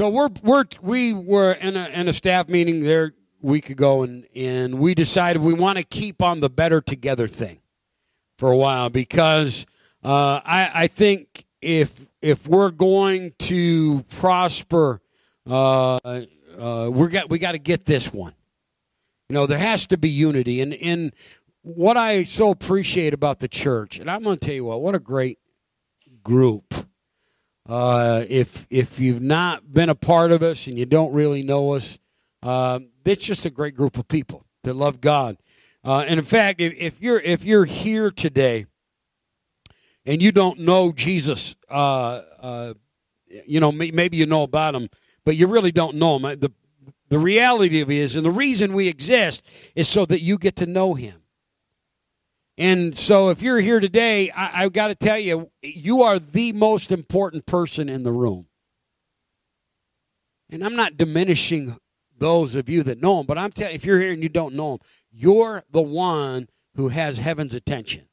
So we're we're we were in a in a staff meeting there a week ago, and and we decided we want to keep on the better together thing for a while because uh, I I think if if we're going to prosper, uh, uh, we got we got to get this one. You know, there has to be unity, and and what I so appreciate about the church, and I'm going to tell you what, what a great group. Uh, if if you've not been a part of us and you don't really know us, uh, it's just a great group of people that love God. Uh, and in fact, if, if, you're if you're here today and you don't know Jesus, uh, uh, you know maybe you know about him, but you really don't know him. The the reality of it is, and the reason we exist is so that you get to know him. And so, if you're here today, I, have got to tell you, you are the most important person in the room. And I'm not diminishing those of you that know him, but I'm telling if you're here and you don't know him, you're the one who has heaven's attention.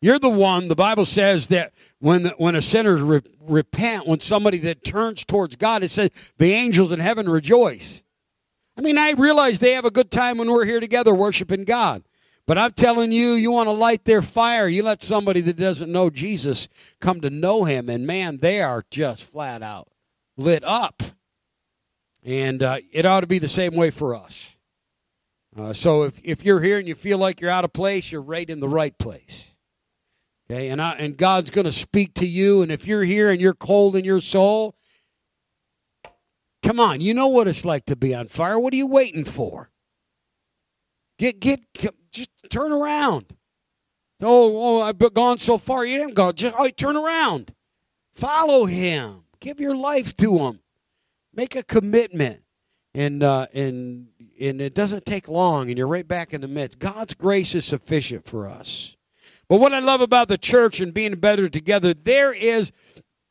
You're the one, the Bible says that when, the, when a sinner re- repent, when somebody that turns towards God, it says the angels in heaven rejoice. I mean, I realize they have a good time when we're here together worshiping God. But I'm telling you, you want to light their fire. You let somebody that doesn't know Jesus come to know him, and man, they are just flat out lit up. And uh, it ought to be the same way for us. Uh, so if, if you're here and you feel like you're out of place, you're right in the right place. Okay, and, I, and God's going to speak to you. And if you're here and you're cold in your soul, come on, you know what it's like to be on fire. What are you waiting for? Get, get, just turn around. Oh, oh, I've gone so far. You didn't go. Just oh, turn around. Follow him. Give your life to him. Make a commitment. And uh, and and it doesn't take long, and you're right back in the midst. God's grace is sufficient for us. But what I love about the church and being better together, there is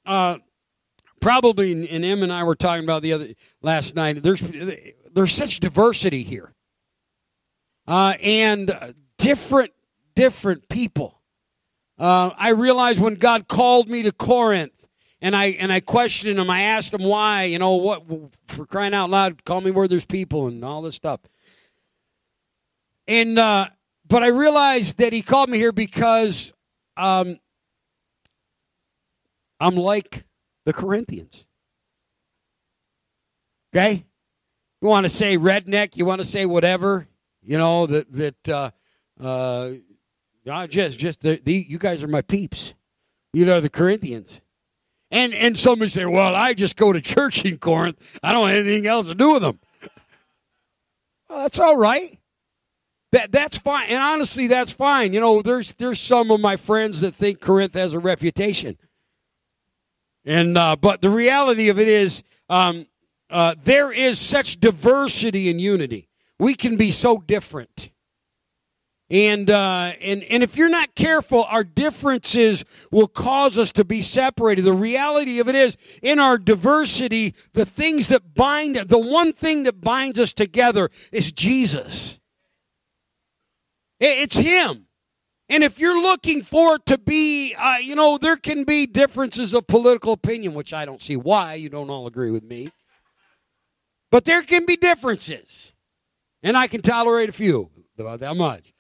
uh, probably, and Em and I were talking about the other last night. There's there's such diversity here uh, and different different people. Uh, I realized when God called me to Corinth, and I and I questioned him. I asked him why. You know what? For crying out loud, call me where there's people and all this stuff. And uh, but I realized that he called me here because um, I'm like the Corinthians. Okay, you want to say redneck? You want to say whatever? You know that that uh, uh, just just the, the, you guys are my peeps. You know the Corinthians. And and somebody say, well, I just go to church in Corinth. I don't have anything else to do with them. well, that's all right. That that's fine. And honestly, that's fine. You know, there's there's some of my friends that think Corinth has a reputation. And uh, but the reality of it is, um, uh, there is such diversity and unity. We can be so different. And, uh, and, and if you're not careful, our differences will cause us to be separated. The reality of it is, in our diversity, the things that bind, the one thing that binds us together is Jesus. It's Him. And if you're looking for it to be, uh, you know, there can be differences of political opinion, which I don't see why you don't all agree with me. But there can be differences. And I can tolerate a few, about that much.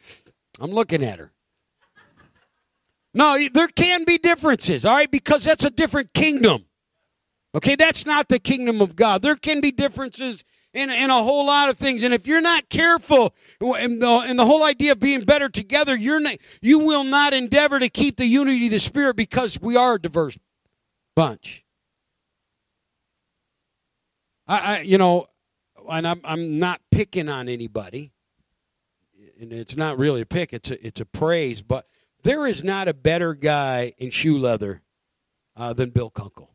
I'm looking at her. No, there can be differences, all right, because that's a different kingdom. Okay, that's not the kingdom of God. There can be differences in, in a whole lot of things. And if you're not careful in the, the whole idea of being better together, you're not, you will not endeavor to keep the unity of the Spirit because we are a diverse bunch. I, I you know, and I'm, I'm not picking on anybody, and it's not really a pick; it's a it's a praise. But there is not a better guy in shoe leather uh, than Bill Kunkel.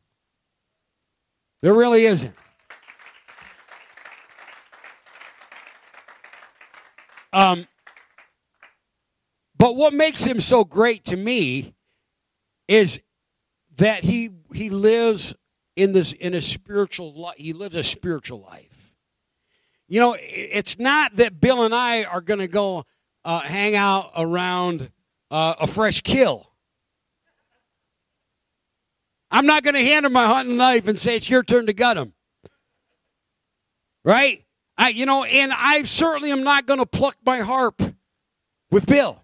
There really isn't. Um, but what makes him so great to me is that he he lives in this in a spiritual life. He lives a spiritual life. You know, it's not that Bill and I are going to go uh, hang out around uh, a fresh kill. I'm not going to hand him my hunting knife and say it's your turn to gut him. Right? I, you know, and I certainly am not going to pluck my harp with Bill.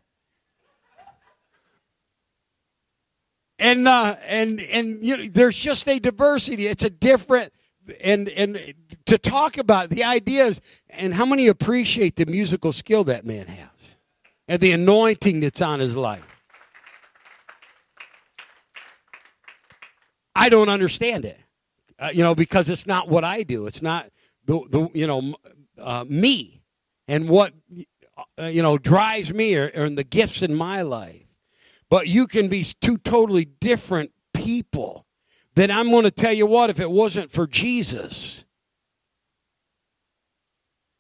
And uh, and and you know, there's just a diversity. It's a different and and to talk about the ideas and how many appreciate the musical skill that man has and the anointing that's on his life. I don't understand it, uh, you know, because it's not what I do. It's not the, the you know uh, me and what uh, you know drives me or, the gifts in my life. But you can be two totally different people. Then I'm going to tell you what, if it wasn't for Jesus,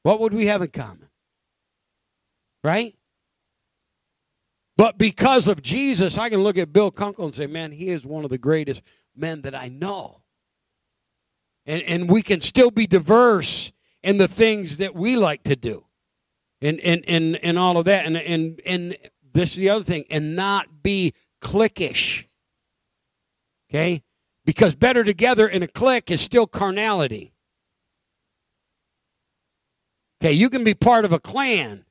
what would we have in common? Right? But because of Jesus, I can look at Bill Kunkel and say, man, he is one of the greatest men that I know. And, and we can still be diverse in the things that we like to do and, and, and, and all of that. And, and, and this is the other thing, and not be cliquish. Okay? Because better together in a clique is still carnality. Okay, you can be part of a clan,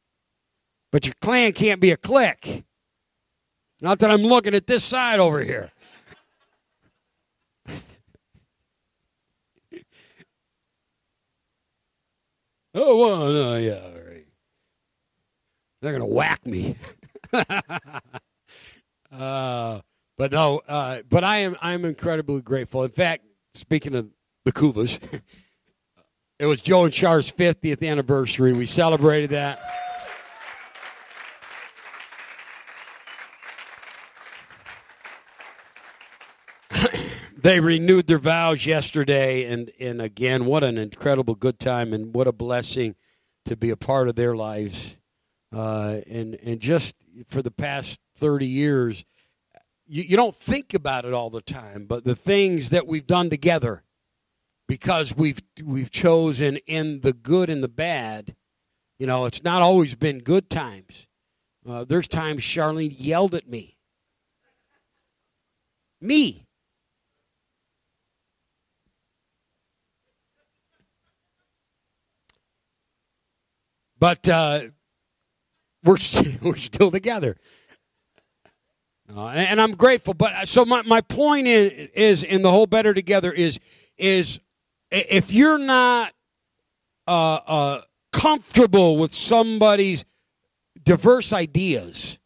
but your clan can't be a clique. Not that I'm looking at this side over here. oh, well, no, yeah, all right. They're going to whack me. uh, but no, uh, but I am I'm incredibly grateful. In fact, speaking of the Kuvas, it was Joe and Char's 50th anniversary. We celebrated that. they renewed their vows yesterday, and and again, what an incredible good time, and what a blessing to be a part of their lives, uh, and and just for the past thirty years, you, you don't think about it all the time, but the things that we've done together, because we've we've chosen in the good and the bad, you know, it's not always been good times. Uh, there's times Charlene yelled at me. Me But uh, we're, we're still together. Uh, and I'm grateful. But uh, so my, my point is, is in the whole better together is is if you're not uh, uh, comfortable with somebody's diverse ideas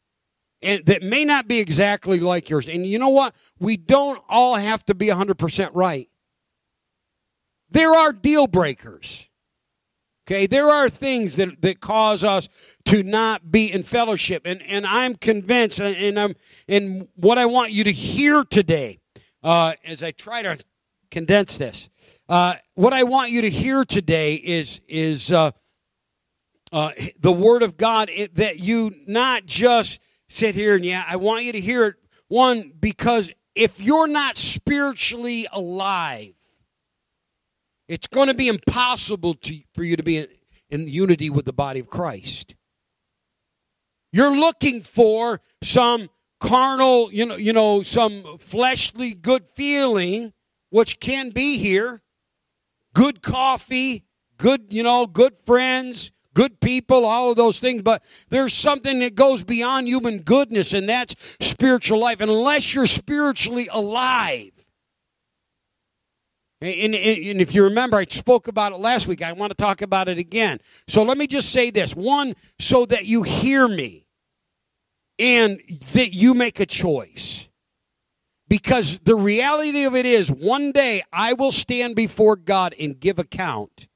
and that may not be exactly like yours, and you know what? We don't all have to be 100% right. There are deal breakers. Okay, there are things that, that cause us to not be in fellowship. And, and I'm convinced, and, I'm, and what I want you to hear today, uh, as I try to condense this, uh, what I want you to hear today is, is uh, uh the Word of God, it, that you not just sit here and, yeah, I want you to hear it. One, because if you're not spiritually alive, it's going to be impossible to, for you to be in, in unity with the body of Christ. You're looking for some carnal, you know, you know, some fleshly good feeling, which can be here. Good coffee, good, you know, good friends, good people, all of those things. But there's something that goes beyond human goodness, and that's spiritual life. Unless you're spiritually alive, and, and, and, if you remember, I spoke about it last week. I want to talk about it again. So let me just say this one, so that you hear me and that you make a choice. Because the reality of it is, one day I will stand before God and give account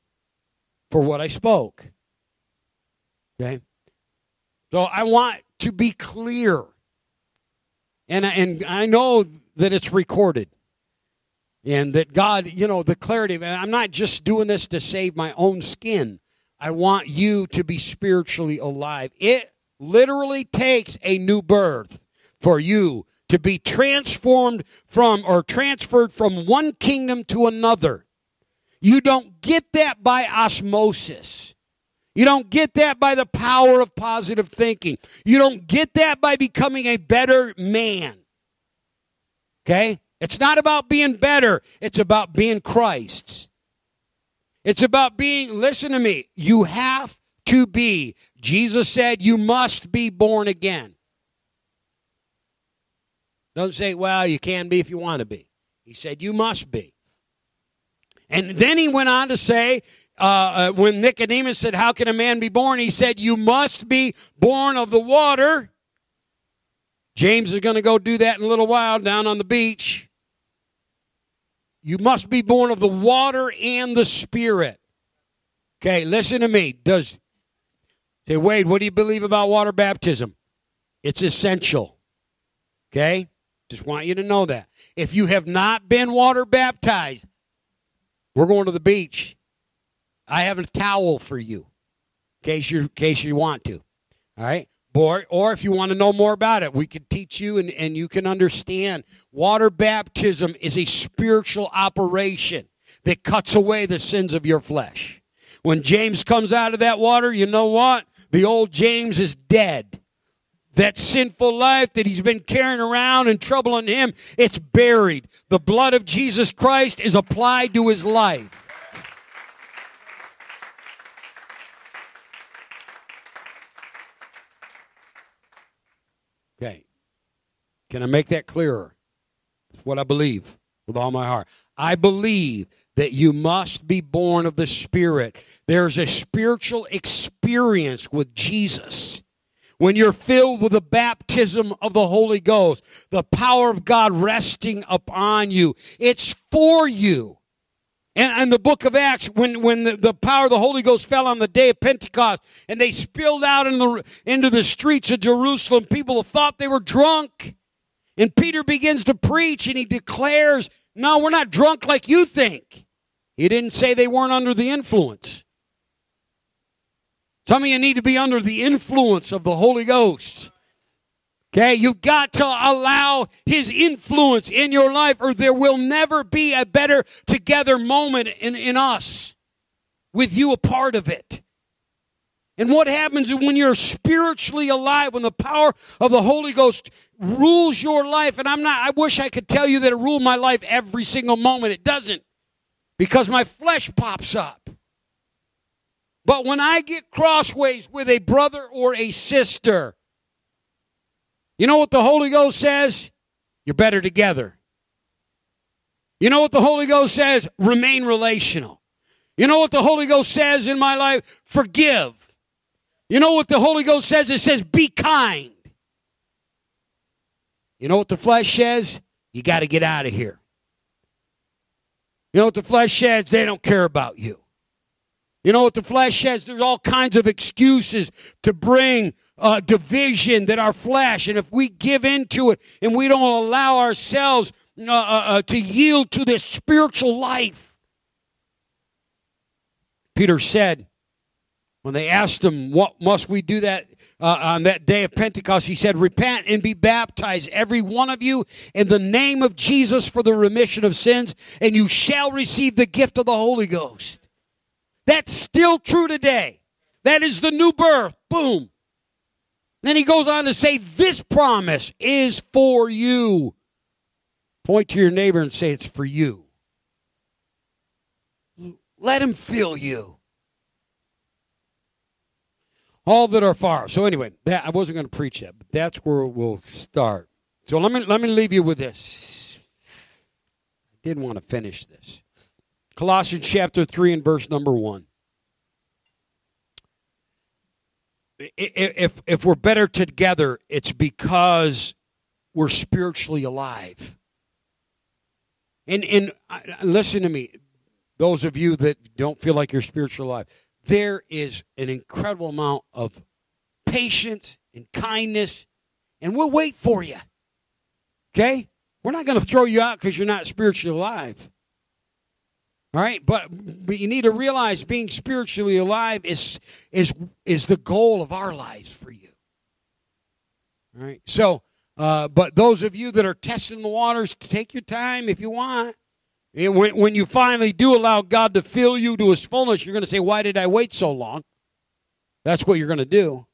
for what I spoke. Okay? So I want to be clear. And, and I know that it's recorded and that God, you know, the clarity. I'm not just doing this to save my own skin. I want you to be spiritually alive. It literally takes a new birth for you to be transformed from or transferred from one kingdom to another. You don't get that by osmosis. You don't get that by the power of positive thinking. You don't get that by becoming a better man. Okay? It's not about being better, it's about being Christ's. It's about being, listen to me, you have to be. Jesus said you must be born again. Don't say, well, you can be if you want to be. He said you must be. And then he went on to say, uh, uh, when Nicodemus said, How can a man be born? He said, You must be born of the water. James is going to go do that in a little while down on the beach. You must be born of the water and the Spirit. Okay, listen to me. Does say Wade, what do you believe about water baptism? It's essential. Okay? Just want you to know that. If you have not been water baptized, we're going to the beach. I have a towel for you, in case you in case you want to. All right. Or, or if you want to know more about it, we can teach you and, and you can understand. Water baptism is a spiritual operation that cuts away the sins of your flesh. When James comes out of that water, you know what? The old James is dead. That sinful life that he's been carrying around and troubling him, it's buried. The blood of Jesus Christ is applied to his life. Okay. Can I make that clearer? That's what I believe with all my heart. I believe that you must be born of the Spirit. There's a spiritual experience with Jesus. When you're filled with the baptism of the Holy Ghost, the power of God resting upon you, it's for you. And in the book of Acts, when, when the, the power of the Holy Ghost fell on the day of Pentecost and they spilled out in the, into the streets of Jerusalem, people thought they were drunk. And Peter begins to preach and he declares, No, we're not drunk like you think. He didn't say they weren't under the influence. Some of you need to be under the influence of the Holy Ghost. Okay, you've got to allow His influence in your life, or there will never be a better together moment in, in us with you a part of it. And what happens when you're spiritually alive, when the power of the Holy Ghost rules your life? And I'm not, I wish I could tell you that it ruled my life every single moment. It doesn't because my flesh pops up. But when I get crossways with a brother or a sister, you know what the Holy Ghost says? You're better together. You know what the Holy Ghost says? Remain relational. You know what the Holy Ghost says in my life? Forgive. You know what the Holy Ghost says? It says be kind. You know what the flesh says? You got to get out of here. You know what the flesh says? They don't care about you. You know what the flesh says? There's all kinds of excuses to bring uh, division that our flesh, and if we give into it and we don't allow ourselves uh, uh, uh, to yield to this spiritual life. Peter said, when they asked him, What must we do that uh, on that day of Pentecost? He said, Repent and be baptized, every one of you, in the name of Jesus for the remission of sins, and you shall receive the gift of the Holy Ghost. That's still true today. That is the new birth. Boom. Then he goes on to say, This promise is for you. Point to your neighbor and say, It's for you. Let him fill you. All that are far. So anyway, that I wasn't going to preach that, but that's where we'll start. So let me let me leave you with this. I did want to finish this. Colossians chapter 3 and verse number 1. If, if we're better together, it's because we're spiritually alive. And, and listen to me, those of you that don't feel like you're spiritually alive, there is an incredible amount of patience and kindness, and we'll wait for you. Okay? We're not going to throw you out because you're not spiritually alive. All right, but but you need to realize being spiritually alive is is is the goal of our lives for you. All right, so uh, but those of you that are testing the waters, take your time if you want. When when you finally do allow God to fill you to His fullness, you're going to say, "Why did I wait so long?" That's what you're going to do.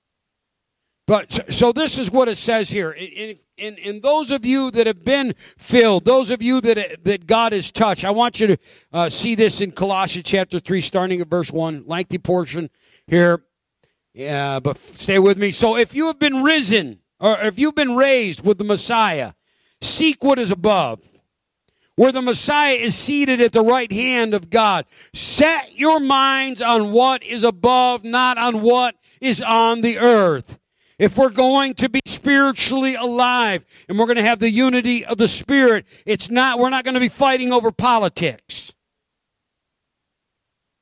But so, this is what it says here. And, and, and those of you that have been filled, those of you that, that God has touched, I want you to uh, see this in Colossians chapter 3, starting at verse 1, lengthy portion here. Yeah, but stay with me. So if you have been risen, or if you've been raised with the Messiah, seek what is above, where the Messiah is seated at the right hand of God. Set your minds on what is above, not on what is on the earth. If we're going to be spiritually alive and we're going to have the unity of the Spirit, it's not, we're not going to be fighting over politics.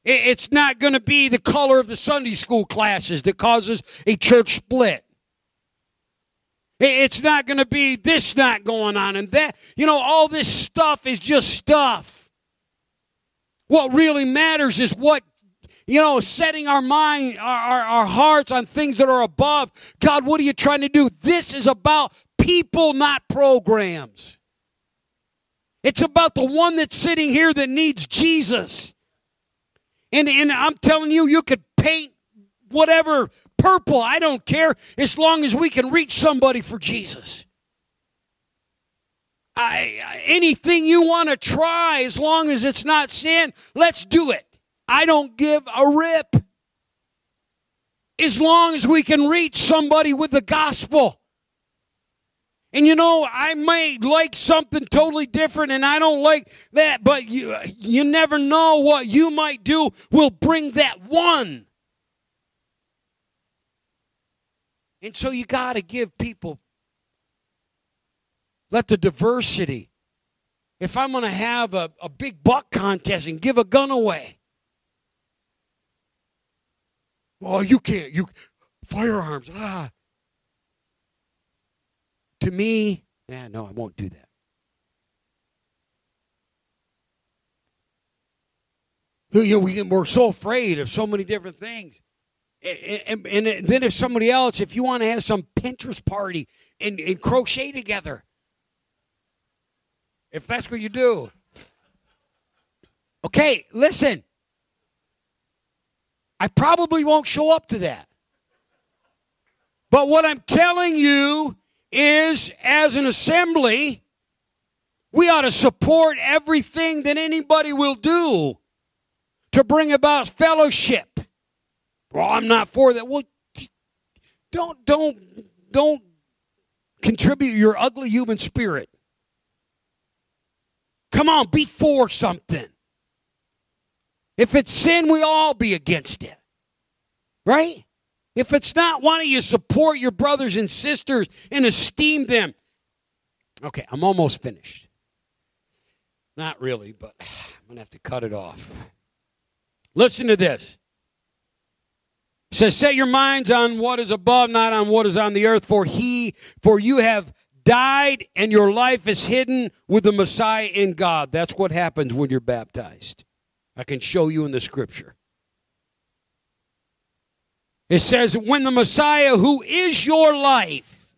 It's not going to be the color of the Sunday school classes that causes a church split. It's not going to be this not going on and that. You know, all this stuff is just stuff. What really matters is what you know, setting our mind, our, our, our hearts on things that are above. God, what are you trying to do? This is about people, not programs. It's about the one that's sitting here that needs Jesus. And, and I'm telling you, you could paint whatever purple, I don't care, as long as we can reach somebody for Jesus. I, anything you want to try, as long as it's not sin, let's do it. I don't give a rip. As long as we can reach somebody with the gospel. And you know, I may like something totally different and I don't like that, but you, you never know what you might do will bring that one. And so you got to give people, let the diversity. If I'm going to have a, a big buck contest and give a gun away, well, you can't. You firearms. Ah. To me, yeah, no, I won't do that. You know, we, we're so afraid of so many different things. And, and, and, then if somebody else, if you want to have some Pinterest party and, and crochet together, if that's what you do. Okay, listen. I probably won't show up to that. But what I'm telling you is, as an assembly, we ought to support everything that anybody will do to bring about fellowship. Well, I'm not for that. Well, don't don't don't contribute your ugly human spirit. Come on, be for something. If it's sin, we all be against it. Right? If it's not, why don't you support your brothers and sisters and esteem them? Okay, I'm almost finished. Not really, but I'm going to have to cut it off. Listen to this. Says, Set your minds on what is above, not on what is on the earth, for he, for you have died and your life is hidden with the Messiah in God. That's what happens when you're baptized. I can show you in the scripture. It says, when the Messiah, who is your life,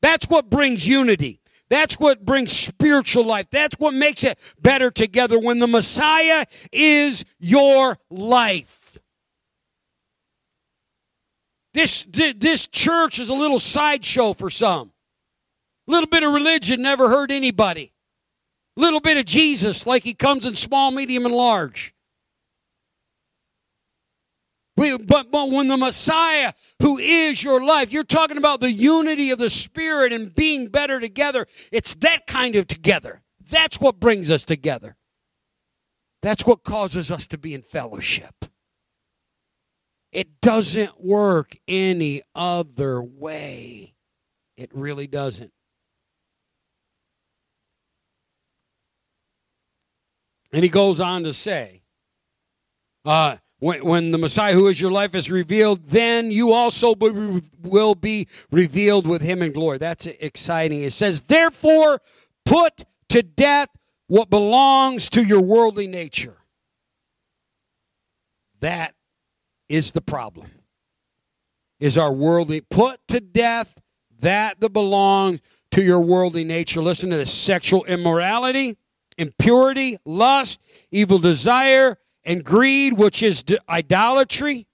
that's what brings unity. That's what brings spiritual life. That's what makes it better together when the Messiah is your life. This, this church is a little sideshow for some. A little bit of religion never hurt anybody little bit of Jesus like he comes in small, medium, and large. We, But, but when the Messiah, who is your life, you're talking about the unity of the Spirit and being better together. It's that kind of together. That's what brings us together. That's what causes us to be in fellowship. It doesn't work any other way. It really doesn't. And he goes on to say, uh, when, when the Messiah who is your life is revealed, then you also will be revealed with him in glory. That's exciting. It says, therefore, put to death what belongs to your worldly nature. That is the problem. Is our worldly put to death that that belongs to your worldly nature. Listen to this sexual immorality, impurity, lust, evil desire, and greed, which is idolatry.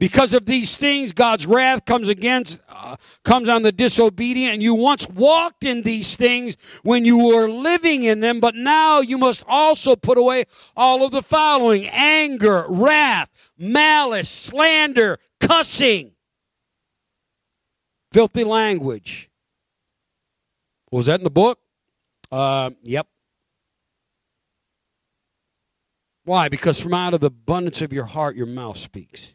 Because of these things, God's wrath comes against, uh, comes on the disobedient. And you once walked in these things when you were living in them, but now you must also put away all of the following anger, wrath, malice, slander, cussing, filthy language. Was that in the book? Uh, yep. Why? Because from out of the abundance of your heart, your mouth speaks.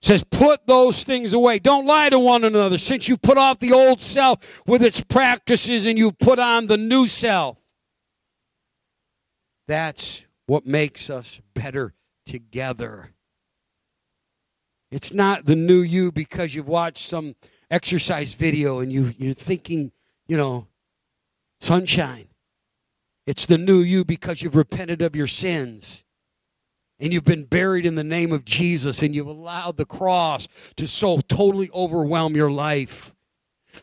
Says, put those things away. Don't lie to one another since you put off the old self with its practices and you put on the new self. That's what makes us better together. It's not the new you because you've watched some exercise video and you, you're thinking, you know, sunshine. It's the new you because you've repented of your sins and you've been buried in the name of Jesus and you've allowed the cross to so totally overwhelm your life.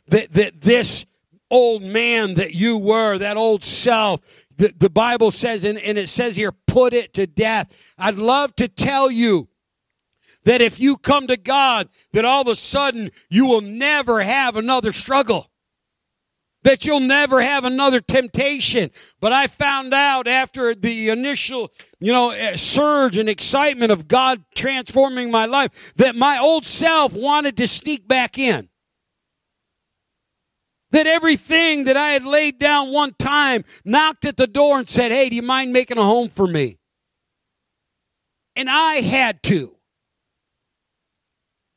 That, that this old man that you were, that old self, the, the Bible says, and, and it says here, put it to death. I'd love to tell you that if you come to God, that all of a sudden you will never have another struggle that you'll never have another temptation. But I found out after the initial, you know, surge and excitement of God transforming my life that my old self wanted to sneak back in. That everything that I had laid down one time knocked at the door and said, Hey, do you mind making a home for me? And I had to.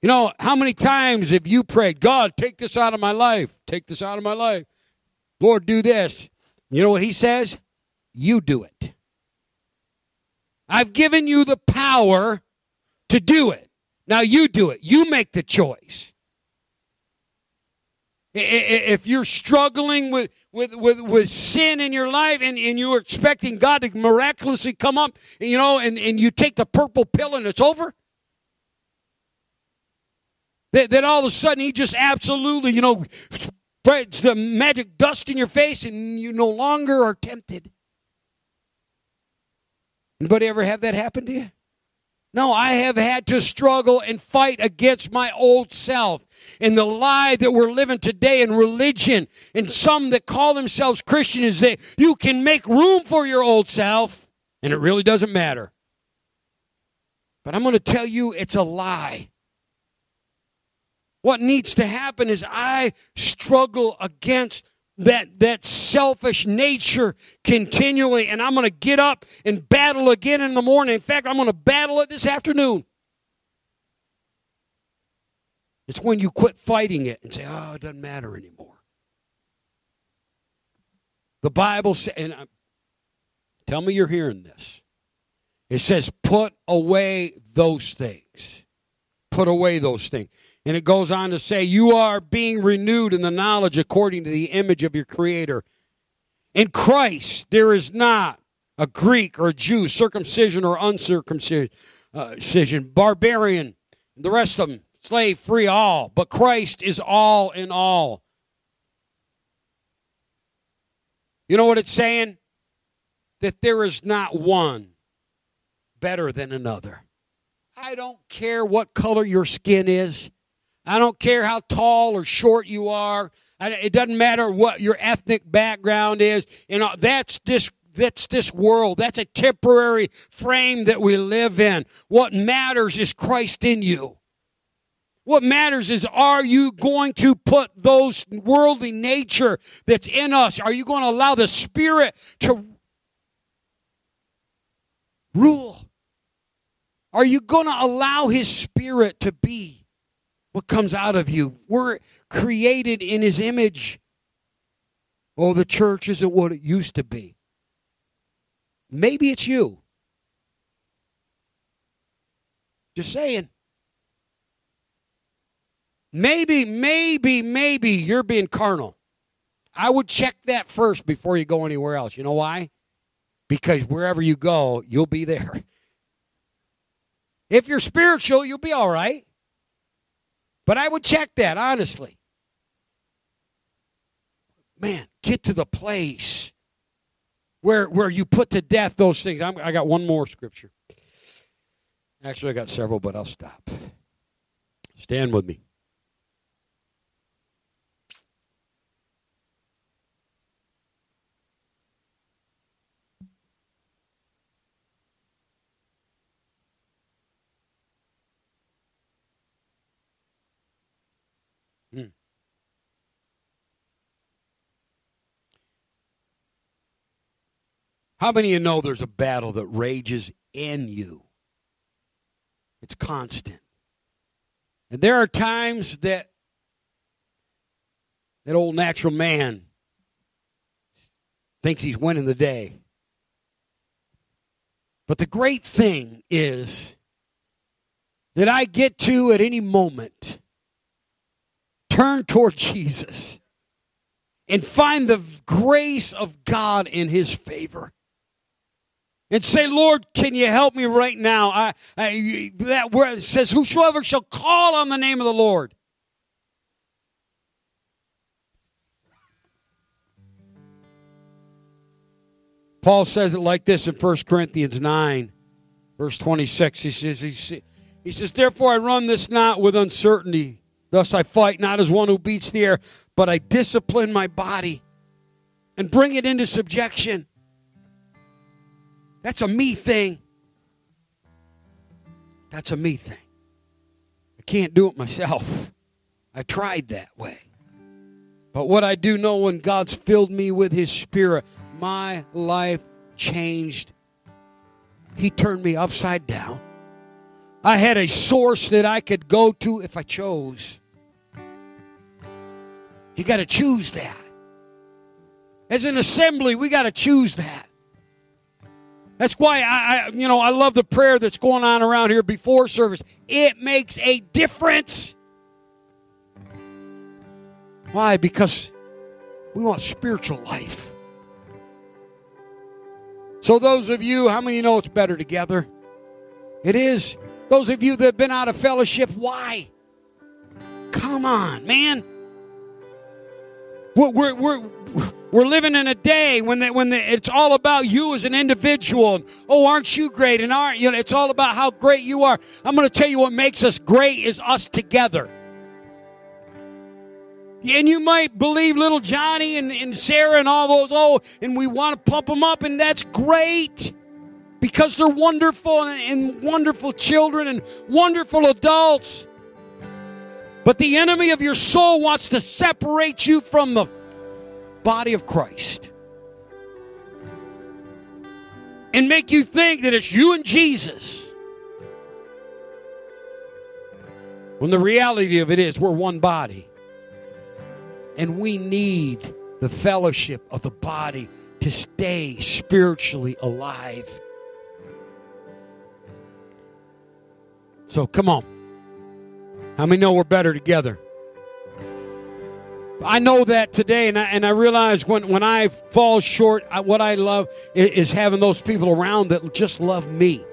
You know, how many times have you prayed, God, take this out of my life? Take this out of my life. Lord, do this. You know what he says? You do it. I've given you the power to do it. Now you do it. You make the choice. If you're struggling with, with, with, with sin in your life and, and you're expecting God to miraculously come up, you know, and, and you take the purple pill and it's over, that, that all of a sudden he just absolutely, you know, spreads the magic dust in your face and you no longer are tempted. Anybody ever have that happen to you? No, I have had to struggle and fight against my old self and the lie that we're living today in religion and some that call themselves Christian is that you can make room for your old self and it really doesn't matter. But I'm going to tell you it's a lie. What needs to happen is I struggle against that, that selfish nature continually, and I'm going to get up and battle again in the morning. In fact, I'm going to battle it this afternoon. It's when you quit fighting it and say, oh, it doesn't matter anymore. The Bible says, and I, tell me you're hearing this. It says, put away those things. Put away those things. And it goes on to say, You are being renewed in the knowledge according to the image of your Creator. In Christ, there is not a Greek or a Jew, circumcision or uncircumcision, uh, barbarian, the rest of them, slave, free, all. But Christ is all in all. You know what it's saying? That there is not one better than another. I don't care what color your skin is. I don't care how tall or short you are. It doesn't matter what your ethnic background is. You know, that's this that's this world. That's a temporary frame that we live in. What matters is Christ in you. What matters is are you going to put those worldly nature that's in us, are you going to allow the Spirit to rule? Are you going to allow His Spirit to be what comes out of you. We're created in his image. Oh, the church isn't what it used to be. Maybe it's you. Just saying. Maybe, maybe, maybe you're being carnal. I would check that first before you go anywhere else. You know why? Because wherever you go, you'll be there. If you're spiritual, you'll be all right. But I would check that, honestly. Man, get to the place where, where you put to death those things. I'm, I got one more scripture. Actually, I got several, but I'll stop. Stand with me. How many of you know there's a battle that rages in you? It's constant. And there are times that that old natural man thinks he's winning the day. But the great thing is that I get to at any moment turn toward Jesus and find the grace of God in his favor and say, Lord, can you help me right now? I, I, that word says, Whosoever shall call on the name of the Lord. Paul says it like this in 1 Corinthians 9, verse 26. He says, he, he says, Therefore I run this not with uncertainty. Thus I fight not as one who beats the air, but I discipline my body and bring it into subjection that's a me thing. That's a me thing. I can't do it myself. I tried that way. But what I do know when God's filled me with His Spirit, my life changed. He turned me upside down. I had a source that I could go to if I chose. You got to choose that. As an assembly, we got to choose that. That's why I, I, you know, I love the prayer that's going on around here before service. It makes a difference. Why? Because we want spiritual life. So, those of you, how many know it's better together? It is. Those of you that have been out of fellowship, why? Come on, man. We're, we're, we're, we're living in a day when when it's all about you as an individual. Oh, aren't you great? And aren't you know? It's all about how great you are. I'm going to tell you what makes us great is us together. And you might believe little Johnny and, and Sarah and all those. Oh, and we want to pump them up, and that's great because they're wonderful and, and wonderful children and wonderful adults. But the enemy of your soul wants to separate you from the body of Christ and make you think that it's you and Jesus. When the reality of it is, we're one body. And we need the fellowship of the body to stay spiritually alive. So come on. How many know we're better together? I know that today, and I, and I realize when, when I fall short, I, what I love is, is having those people around that just love me.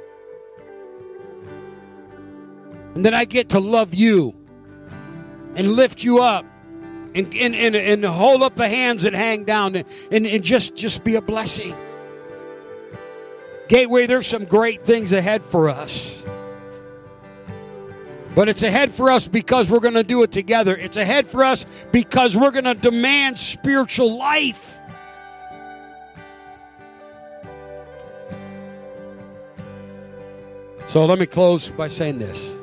And then I get to love you and lift you up and, and, and, and hold up the hands that hang down and, and, and just, just be a blessing. Gateway, there's some great things ahead for us. But it's ahead for us because we're going to do it together. It's ahead for us because we're going to demand spiritual life. So let me close by saying this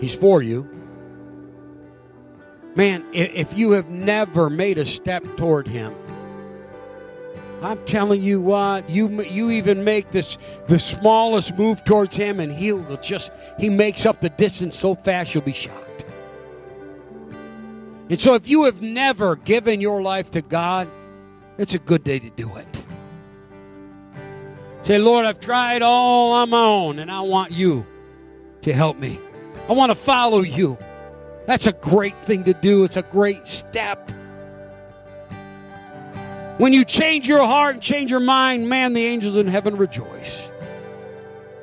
He's for you. Man, if you have never made a step toward Him, I'm telling you what, you you even make this the smallest move towards him, and he will just he makes up the distance so fast you'll be shocked. And so, if you have never given your life to God, it's a good day to do it. Say, Lord, I've tried all on my own, and I want you to help me. I want to follow you. That's a great thing to do. It's a great step. When you change your heart and change your mind, man, the angels in heaven rejoice.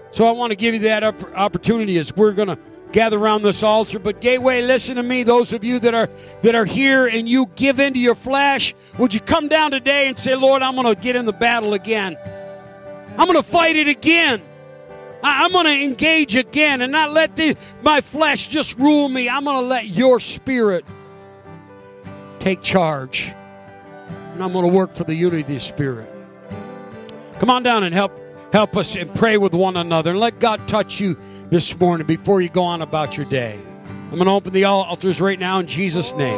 So I want to give you that opportunity as we're going to gather around this altar. But Gateway, listen to me. Those of you that are that are here and you give into your flesh, would you come down today and say, Lord, I'm going to get in the battle again? I'm going to fight it again. I, am going to engage again and not let the, my flesh just rule me. I'm going to let your spirit take charge. And I'm going to work for the unity of the spirit. Come on down and help help us and pray with one another and let God touch you this morning before you go on about your day. I'm going to open the altars right now in Jesus' name.